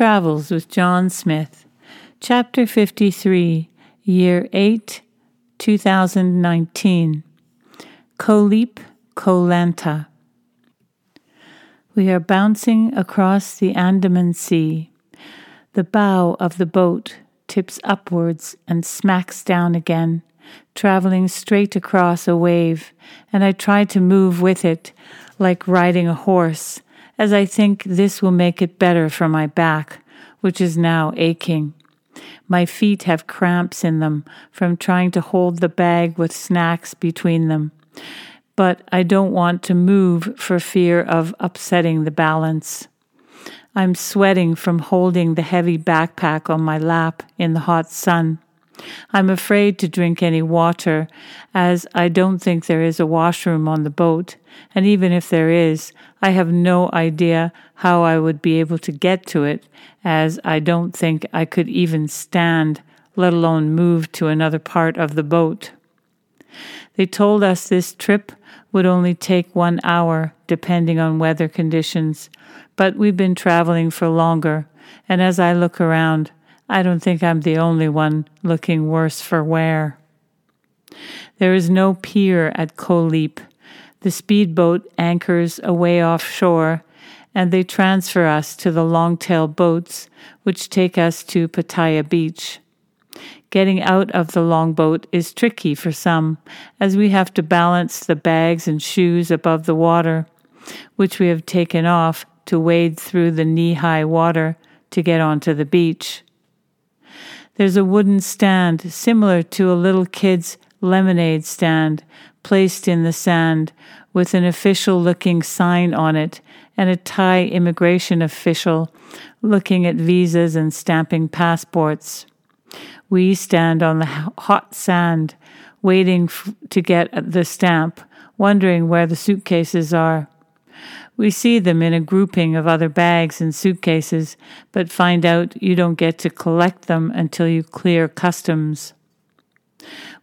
Travels with John Smith, Chapter 53, Year 8, 2019. Koh Lipe, Koh Lanta. We are bouncing across the Andaman Sea. The bow of the boat tips upwards and smacks down again, traveling straight across a wave, and I try to move with it like riding a horse as I think this will make it better for my back, which is now aching. My feet have cramps in them from trying to hold the bag with snacks between them, but I don't want to move for fear of upsetting the balance. I'm sweating from holding the heavy backpack on my lap in the hot sun. I'm afraid to drink any water, as I don't think there is a washroom on the boat, and even if there is, I have no idea how I would be able to get to it, as I don't think I could even stand, let alone move to another part of the boat. They told us this trip would only take one hour, depending on weather conditions, but we've been traveling for longer, and as I look around, I don't think I'm the only one looking worse for wear. There is no pier at Koh Lipe. The speedboat anchors away offshore, and they transfer us to the long-tail boats, which take us to Pattaya Beach. Getting out of the longboat is tricky for some, as we have to balance the bags and shoes above the water, which we have taken off to wade through the knee high water to get onto the beach. There's a wooden stand similar to a little kid's lemonade stand placed in the sand with an official looking sign on it and a Thai immigration official looking at visas and stamping passports. We stand on the hot sand waiting f- to get the stamp, wondering where the suitcases are. We see them in a grouping of other bags and suitcases, but find out you don't get to collect them until you clear customs.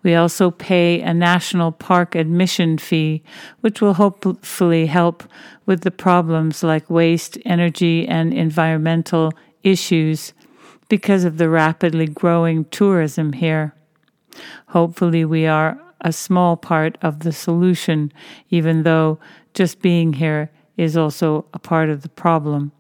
We also pay a national park admission fee, which will hopefully help with the problems like waste, energy, and environmental issues because of the rapidly growing tourism here. Hopefully, we are a small part of the solution, even though just being here is also a part of the problem.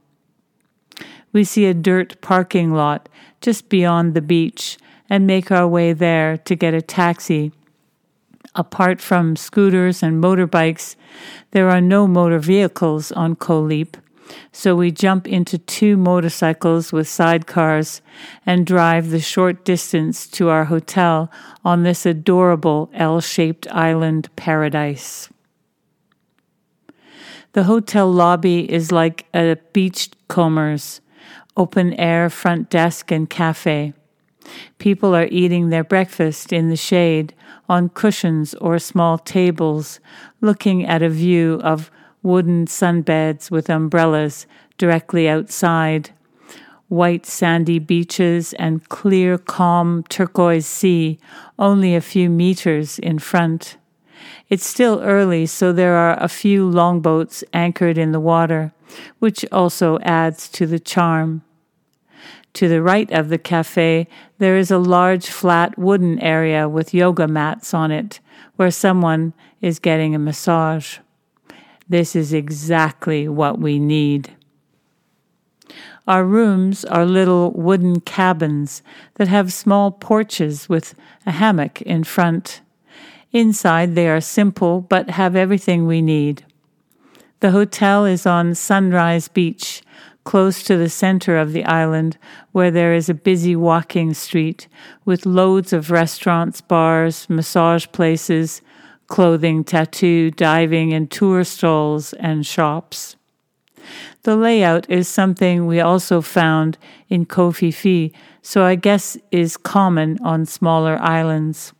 We see a dirt parking lot just beyond the beach and make our way there to get a taxi. Apart from scooters and motorbikes, there are no motor vehicles on Koh Lipe, so we jump into two motorcycles with sidecars and drive the short distance to our hotel on this adorable L shaped island paradise. The hotel lobby is like a beachcomber's open air front desk and cafe. People are eating their breakfast in the shade on cushions or small tables, looking at a view of wooden sunbeds with umbrellas directly outside, white sandy beaches and clear, calm turquoise sea only a few meters in front. It's still early, so there are a few longboats anchored in the water, which also adds to the charm. To the right of the cafe, there is a large flat wooden area with yoga mats on it, where someone is getting a massage. This is exactly what we need. Our rooms are little wooden cabins that have small porches with a hammock in front. Inside, they are simple but have everything we need. The hotel is on Sunrise Beach, close to the center of the island, where there is a busy walking street with loads of restaurants, bars, massage places, clothing, tattoo, diving, and tour stalls and shops. The layout is something we also found in Phi, so I guess is common on smaller islands.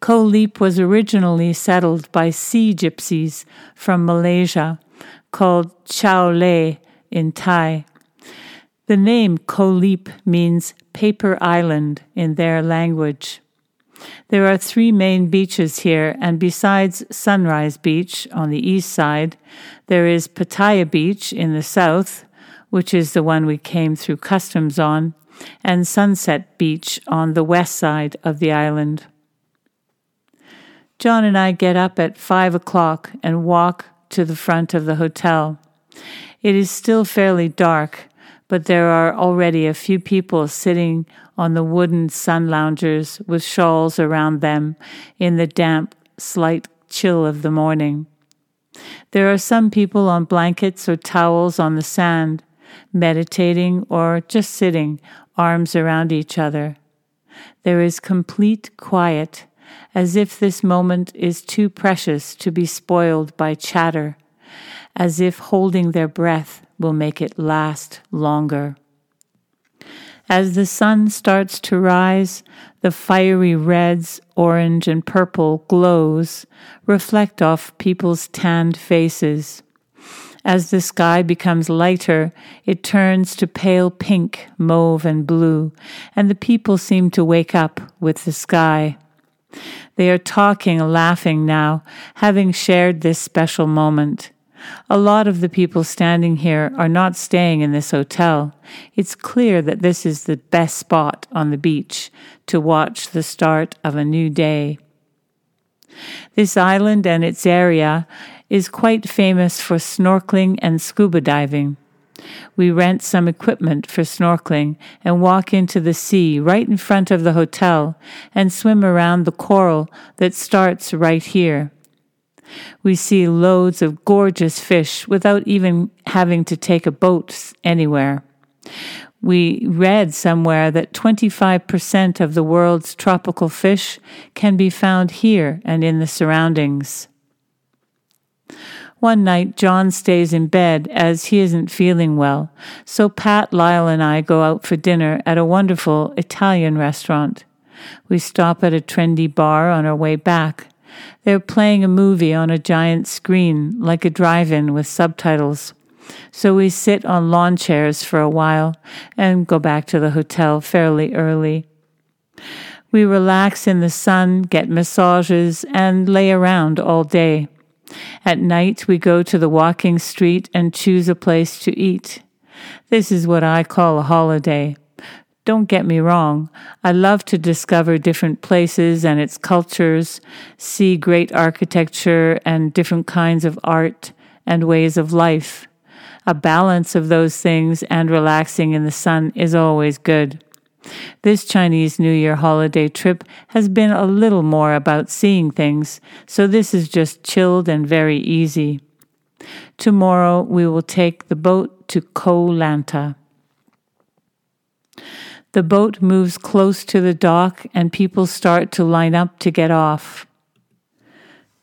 Koh was originally settled by sea gypsies from Malaysia, called Chao Le in Thai. The name Koh means paper island in their language. There are three main beaches here, and besides Sunrise Beach on the east side, there is Pattaya Beach in the south, which is the one we came through customs on, and Sunset Beach on the west side of the island. John and I get up at five o'clock and walk to the front of the hotel. It is still fairly dark, but there are already a few people sitting on the wooden sun loungers with shawls around them in the damp, slight chill of the morning. There are some people on blankets or towels on the sand, meditating or just sitting, arms around each other. There is complete quiet, as if this moment is too precious to be spoiled by chatter, as if holding their breath will make it last longer. As the sun starts to rise, the fiery reds, orange, and purple glows reflect off people's tanned faces. As the sky becomes lighter, it turns to pale pink, mauve, and blue, and the people seem to wake up with the sky. They are talking laughing now, having shared this special moment. A lot of the people standing here are not staying in this hotel. It's clear that this is the best spot on the beach to watch the start of a new day. This island and its area is quite famous for snorkeling and scuba diving. We rent some equipment for snorkeling and walk into the sea right in front of the hotel and swim around the coral that starts right here. We see loads of gorgeous fish without even having to take a boat anywhere. We read somewhere that 25% of the world's tropical fish can be found here and in the surroundings. One night, John stays in bed as he isn't feeling well, so Pat, Lyle, and I go out for dinner at a wonderful Italian restaurant. We stop at a trendy bar on our way back. They're playing a movie on a giant screen, like a drive in with subtitles. So we sit on lawn chairs for a while and go back to the hotel fairly early. We relax in the sun, get massages, and lay around all day. At night, we go to the walking street and choose a place to eat. This is what I call a holiday. Don't get me wrong, I love to discover different places and its cultures, see great architecture and different kinds of art and ways of life. A balance of those things and relaxing in the sun is always good. This Chinese New Year holiday trip has been a little more about seeing things, so this is just chilled and very easy. Tomorrow we will take the boat to Koh Lanta. The boat moves close to the dock and people start to line up to get off.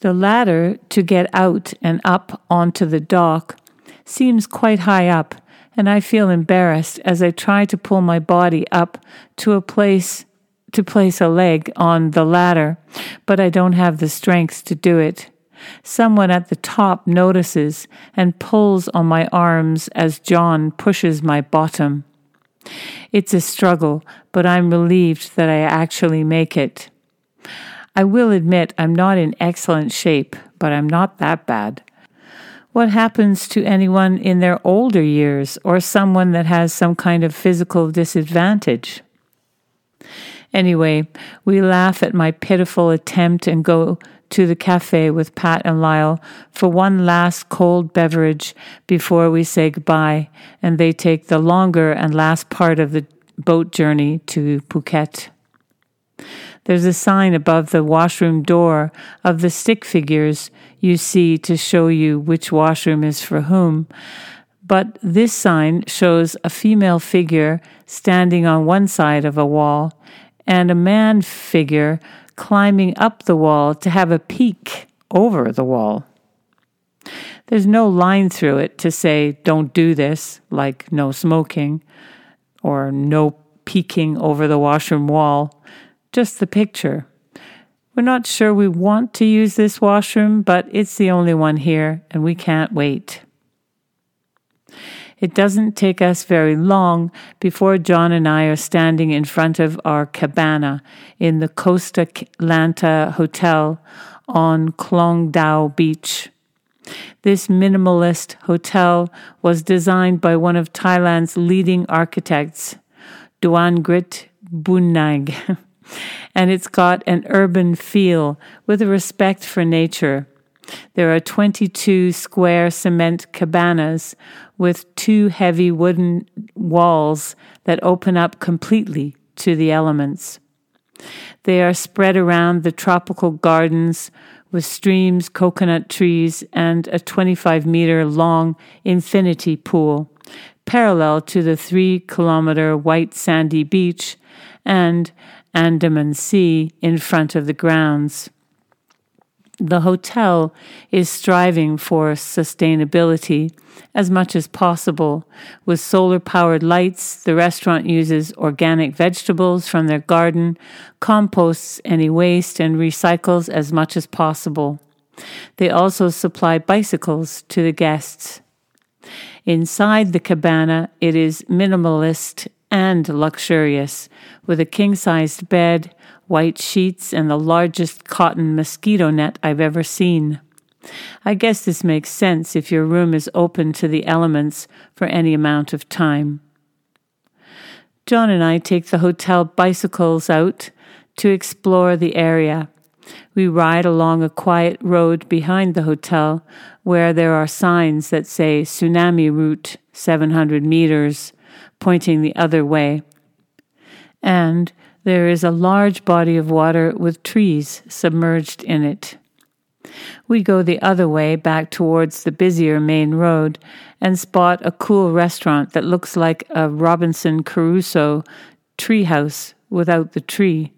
The ladder to get out and up onto the dock seems quite high up and I feel embarrassed as I try to pull my body up to a place to place a leg on the ladder, but I don't have the strength to do it. Someone at the top notices and pulls on my arms as John pushes my bottom. It's a struggle, but I'm relieved that I actually make it. I will admit I'm not in excellent shape, but I'm not that bad. What happens to anyone in their older years or someone that has some kind of physical disadvantage? Anyway, we laugh at my pitiful attempt and go to the cafe with Pat and Lyle for one last cold beverage before we say goodbye, and they take the longer and last part of the boat journey to Phuket. There's a sign above the washroom door of the stick figures you see to show you which washroom is for whom. But this sign shows a female figure standing on one side of a wall and a man figure climbing up the wall to have a peek over the wall. There's no line through it to say, don't do this, like no smoking or no peeking over the washroom wall just the picture. We're not sure we want to use this washroom, but it's the only one here and we can't wait. It doesn't take us very long before John and I are standing in front of our cabana in the Costa Lanta Hotel on Klong Dao Beach. This minimalist hotel was designed by one of Thailand's leading architects, Duangrit Bunnag, and it's got an urban feel with a respect for nature. There are 22 square cement cabanas with two heavy wooden walls that open up completely to the elements. They are spread around the tropical gardens with streams, coconut trees, and a 25 meter long infinity pool, parallel to the three kilometer white sandy beach and Andaman Sea in front of the grounds. The hotel is striving for sustainability as much as possible. With solar powered lights, the restaurant uses organic vegetables from their garden, composts any waste, and recycles as much as possible. They also supply bicycles to the guests. Inside the cabana, it is minimalist and luxurious, with a king sized bed, white sheets, and the largest cotton mosquito net I've ever seen. I guess this makes sense if your room is open to the elements for any amount of time. John and I take the hotel bicycles out to explore the area. We ride along a quiet road behind the hotel where there are signs that say tsunami route 700 meters, pointing the other way. And there is a large body of water with trees submerged in it. We go the other way back towards the busier main road and spot a cool restaurant that looks like a Robinson Crusoe treehouse without the tree.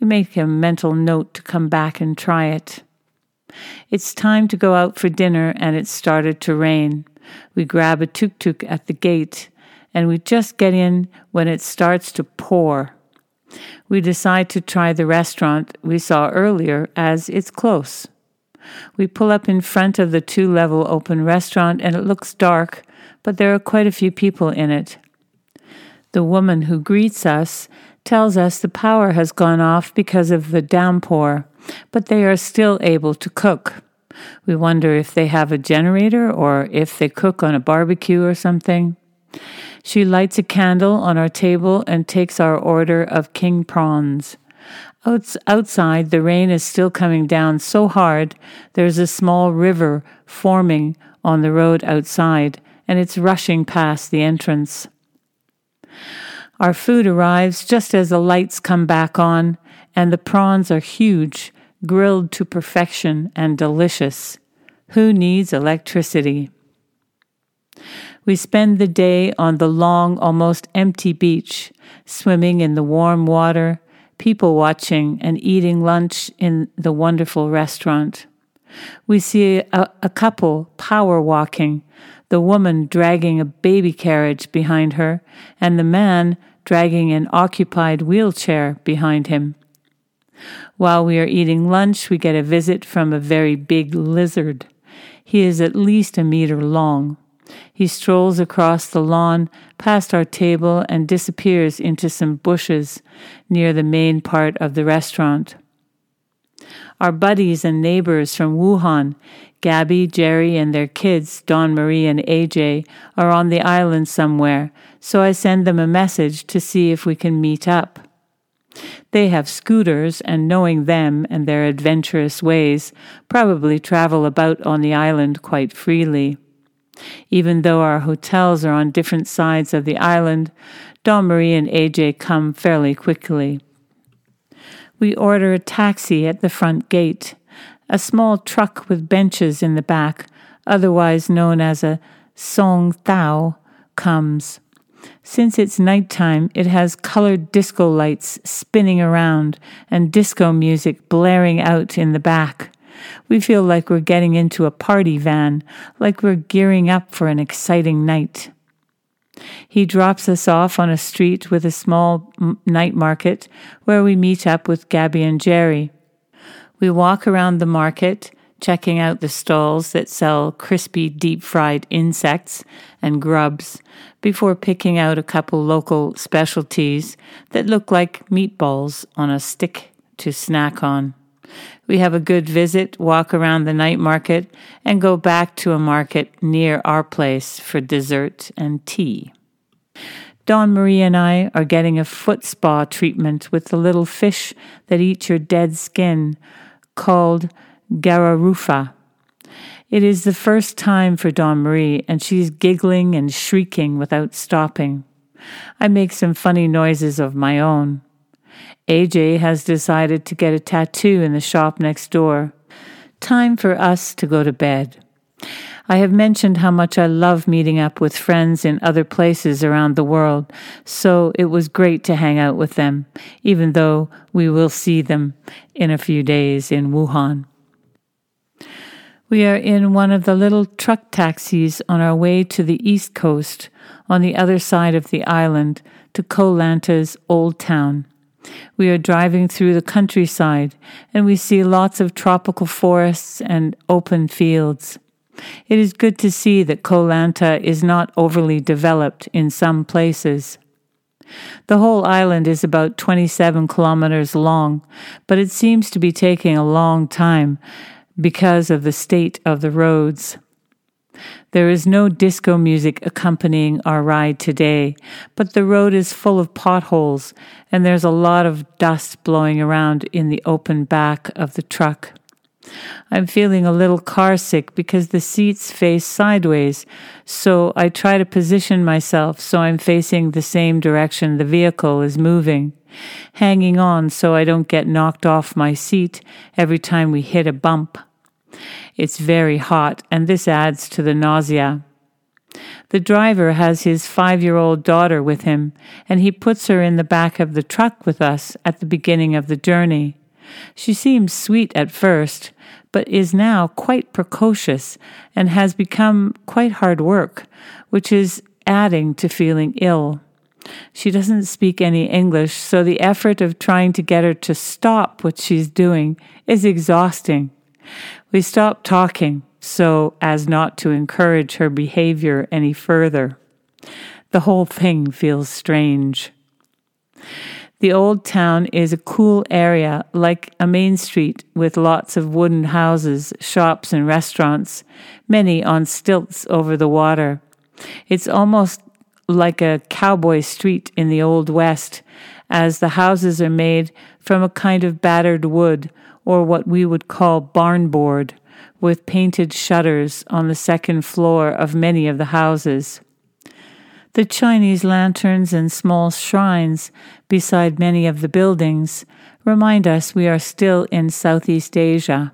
We make a mental note to come back and try it. It's time to go out for dinner and it started to rain. We grab a tuk tuk at the gate and we just get in when it starts to pour. We decide to try the restaurant we saw earlier as it's close. We pull up in front of the two level open restaurant and it looks dark, but there are quite a few people in it. The woman who greets us tells us the power has gone off because of the downpour, but they are still able to cook. We wonder if they have a generator or if they cook on a barbecue or something. She lights a candle on our table and takes our order of king prawns. Outs- outside, the rain is still coming down so hard there's a small river forming on the road outside, and it's rushing past the entrance. Our food arrives just as the lights come back on, and the prawns are huge, grilled to perfection and delicious. Who needs electricity? We spend the day on the long, almost empty beach, swimming in the warm water, people watching, and eating lunch in the wonderful restaurant. We see a, a, couple power walking, the woman dragging a baby carriage behind her, and the man dragging an occupied wheelchair behind him. While we are eating lunch, we get a visit from a very big lizard. He is at least a meter long. He strolls across the lawn, past our table, and disappears into some bushes near the main part of the restaurant. Our buddies and neighbors from Wuhan, Gabby, Jerry, and their kids, Don Marie and AJ, are on the island somewhere, so I send them a message to see if we can meet up. They have scooters, and knowing them and their adventurous ways, probably travel about on the island quite freely. Even though our hotels are on different sides of the island, Don Marie and AJ come fairly quickly. We order a taxi at the front gate. A small truck with benches in the back, otherwise known as a song thao, comes. Since it's nighttime, it has colored disco lights spinning around and disco music blaring out in the back. We feel like we're getting into a party van, like we're gearing up for an exciting night. He drops us off on a street with a small night market where we meet up with Gabby and Jerry. We walk around the market, checking out the stalls that sell crispy deep fried insects and grubs before picking out a couple local specialties that look like meatballs on a stick to snack on. We have a good visit, walk around the night market, and go back to a market near our place for dessert and tea. Don Marie and I are getting a foot spa treatment with the little fish that eat your dead skin called Garra rufa. It is the first time for Don Marie, and she's giggling and shrieking without stopping. I make some funny noises of my own. AJ has decided to get a tattoo in the shop next door. Time for us to go to bed. I have mentioned how much I love meeting up with friends in other places around the world, so it was great to hang out with them, even though we will see them in a few days in Wuhan. We are in one of the little truck taxis on our way to the east coast, on the other side of the island, to Koh Lanta's old town. We are driving through the countryside and we see lots of tropical forests and open fields. It is good to see that Koh Lanta is not overly developed in some places. The whole island is about 27 kilometers long, but it seems to be taking a long time because of the state of the roads. There is no disco music accompanying our ride today, but the road is full of potholes and there's a lot of dust blowing around in the open back of the truck. I'm feeling a little car sick because the seats face sideways, so I try to position myself so I'm facing the same direction the vehicle is moving, hanging on so I don't get knocked off my seat every time we hit a bump. It's very hot, and this adds to the nausea. The driver has his five year old daughter with him, and he puts her in the back of the truck with us at the beginning of the journey. She seems sweet at first, but is now quite precocious and has become quite hard work, which is adding to feeling ill. She doesn't speak any English, so the effort of trying to get her to stop what she's doing is exhausting. We stopped talking so as not to encourage her behavior any further. The whole thing feels strange. The old town is a cool area, like a main street with lots of wooden houses, shops, and restaurants, many on stilts over the water. It's almost like a cowboy street in the Old West, as the houses are made from a kind of battered wood or what we would call barn board, with painted shutters on the second floor of many of the houses. The Chinese lanterns and small shrines beside many of the buildings remind us we are still in Southeast Asia.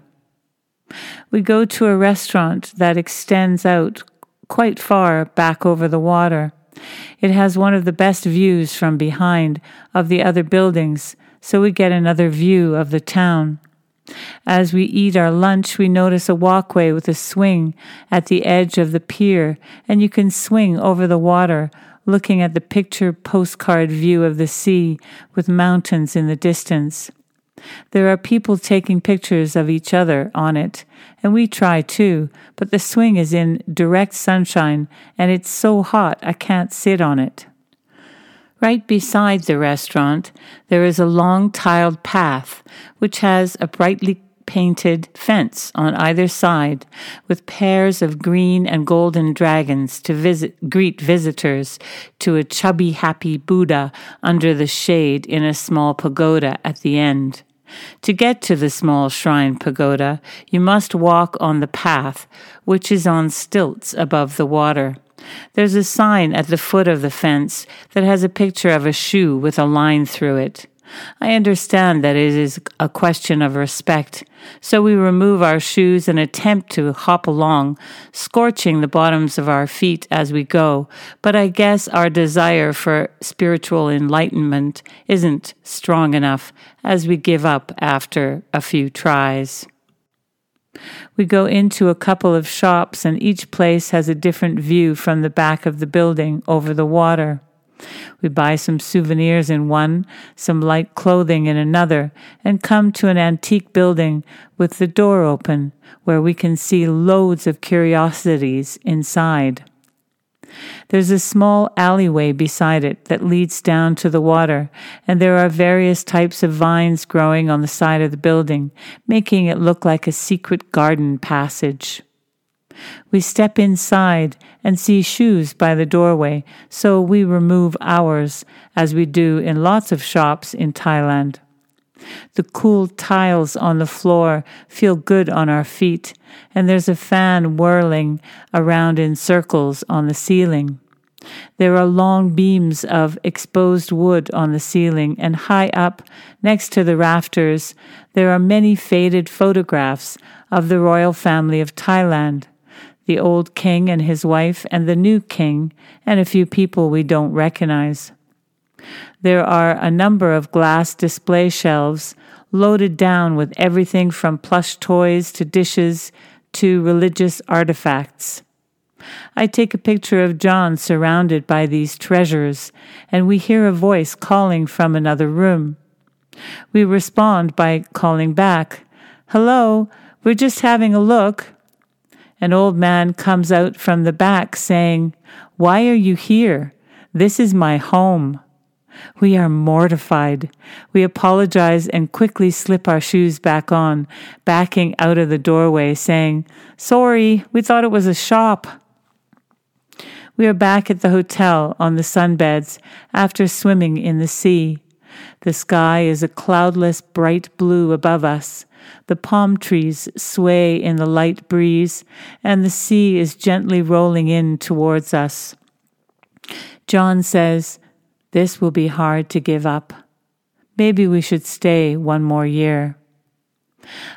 We go to a restaurant that extends out quite far back over the water. It has one of the best views from behind of the other buildings, so we get another view of the town. As we eat our lunch, we notice a walkway with a swing at the edge of the pier, and you can swing over the water, looking at the picture postcard view of the sea with mountains in the distance. There are people taking pictures of each other on it, and we try too, but the swing is in direct sunshine and it's so hot I can't sit on it. Right beside the restaurant, there is a long tiled path which has a brightly painted fence on either side with pairs of green and golden dragons to visit, greet visitors to a chubby happy Buddha under the shade in a small pagoda at the end. To get to the small shrine pagoda, you must walk on the path, which is on stilts above the water. There's a sign at the foot of the fence that has a picture of a shoe with a line through it. I understand that it is a question of respect, so we remove our shoes and attempt to hop along, scorching the bottoms of our feet as we go, but I guess our desire for spiritual enlightenment isn't strong enough as we give up after a few tries. We go into a couple of shops, and each place has a different view from the back of the building over the water. We buy some souvenirs in one, some light clothing in another, and come to an antique building with the door open where we can see loads of curiosities inside. There's a small alleyway beside it that leads down to the water, and there are various types of vines growing on the side of the building, making it look like a secret garden passage. We step inside and see shoes by the doorway, so we remove ours, as we do in lots of shops in Thailand. The cool tiles on the floor feel good on our feet, and there's a fan whirling around in circles on the ceiling. There are long beams of exposed wood on the ceiling, and high up, next to the rafters, there are many faded photographs of the royal family of Thailand the old king and his wife, and the new king, and a few people we don't recognize. There are a number of glass display shelves loaded down with everything from plush toys to dishes to religious artifacts. I take a picture of John surrounded by these treasures, and we hear a voice calling from another room. We respond by calling back, Hello, we're just having a look. An old man comes out from the back saying, Why are you here? This is my home. We are mortified. We apologize and quickly slip our shoes back on, backing out of the doorway, saying, Sorry, we thought it was a shop. We are back at the hotel on the sunbeds after swimming in the sea. The sky is a cloudless bright blue above us. The palm trees sway in the light breeze, and the sea is gently rolling in towards us. John says, This will be hard to give up. Maybe we should stay one more year.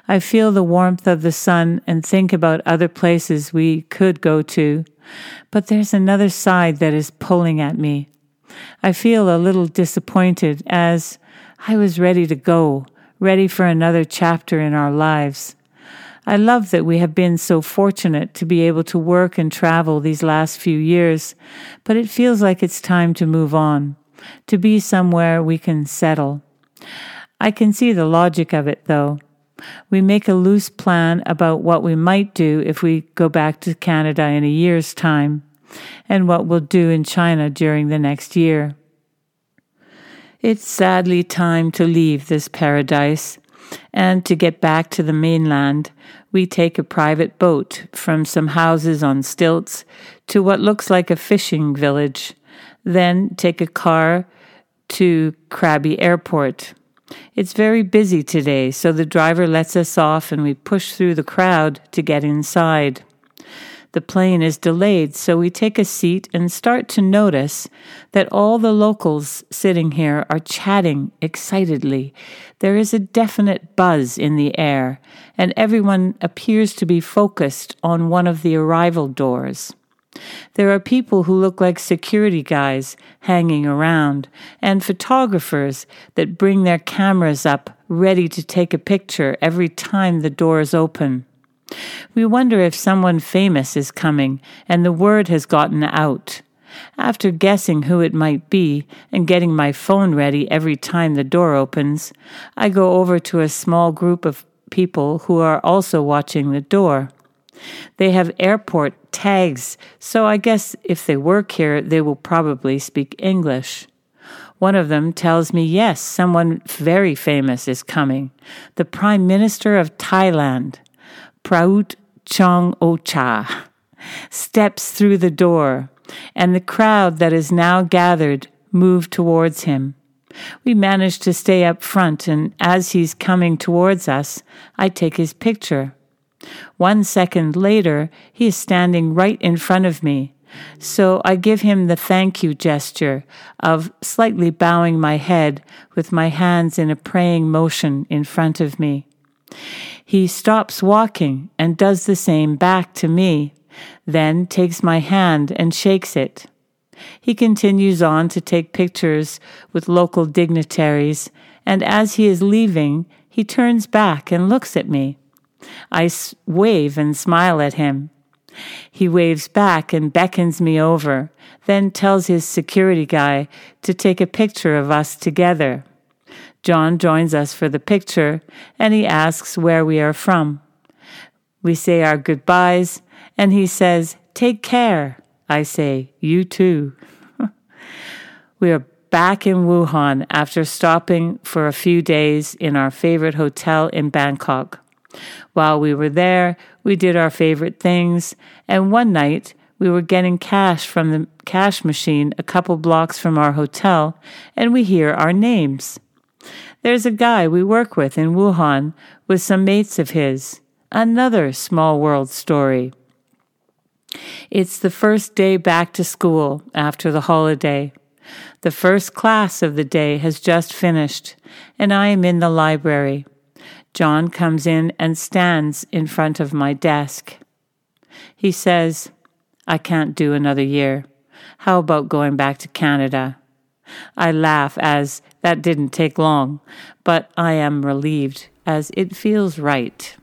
I feel the warmth of the sun and think about other places we could go to, but there's another side that is pulling at me. I feel a little disappointed as I was ready to go ready for another chapter in our lives. I love that we have been so fortunate to be able to work and travel these last few years, but it feels like it's time to move on, to be somewhere we can settle. I can see the logic of it, though. We make a loose plan about what we might do if we go back to Canada in a year's time, and what we'll do in China during the next year. It's sadly time to leave this paradise, and to get back to the mainland, we take a private boat from some houses on stilts to what looks like a fishing village, then take a car to Krabi Airport. It's very busy today, so the driver lets us off and we push through the crowd to get inside. The plane is delayed, so we take a seat and start to notice that all the locals sitting here are chatting excitedly. There is a definite buzz in the air, and everyone appears to be focused on one of the arrival doors. There are people who look like security guys hanging around, and photographers that bring their cameras up ready to take a picture every time the doors open. We wonder if someone famous is coming and the word has gotten out. After guessing who it might be and getting my phone ready every time the door opens, I go over to a small group of people who are also watching the door. They have airport tags, so I guess if they work here, they will probably speak English. One of them tells me, yes, someone very famous is coming, the Prime Minister of Thailand. Prayut Chan-o-cha steps through the door, and the crowd that is now gathered move towards him. We manage to stay up front, and as he's coming towards us, I take his picture. One second later, he is standing right in front of me. So I give him the thank you gesture of slightly bowing my head with my hands in a praying motion in front of me. He stops walking and does the same back to me, then takes my hand and shakes it. He continues on to take pictures with local dignitaries, and as he is leaving, he turns back and looks at me. I wave and smile at him. He waves back and beckons me over, then tells his security guy to take a picture of us together. John joins us for the picture and he asks where we are from. We say our goodbyes and he says, Take care. I say, You too. we are back in Wuhan after stopping for a few days in our favorite hotel in Bangkok. While we were there, we did our favorite things, and one night we were getting cash from the cash machine a couple blocks from our hotel, and we hear our names. There's a guy we work with in Wuhan with some mates of his. Another small world story. It's the first day back to school after the holiday. The first class of the day has just finished, and I am in the library. John comes in and stands in front of my desk. He says, I can't do another year. How about going back to Canada? I laugh as that didn't take long, but I am relieved as it feels right.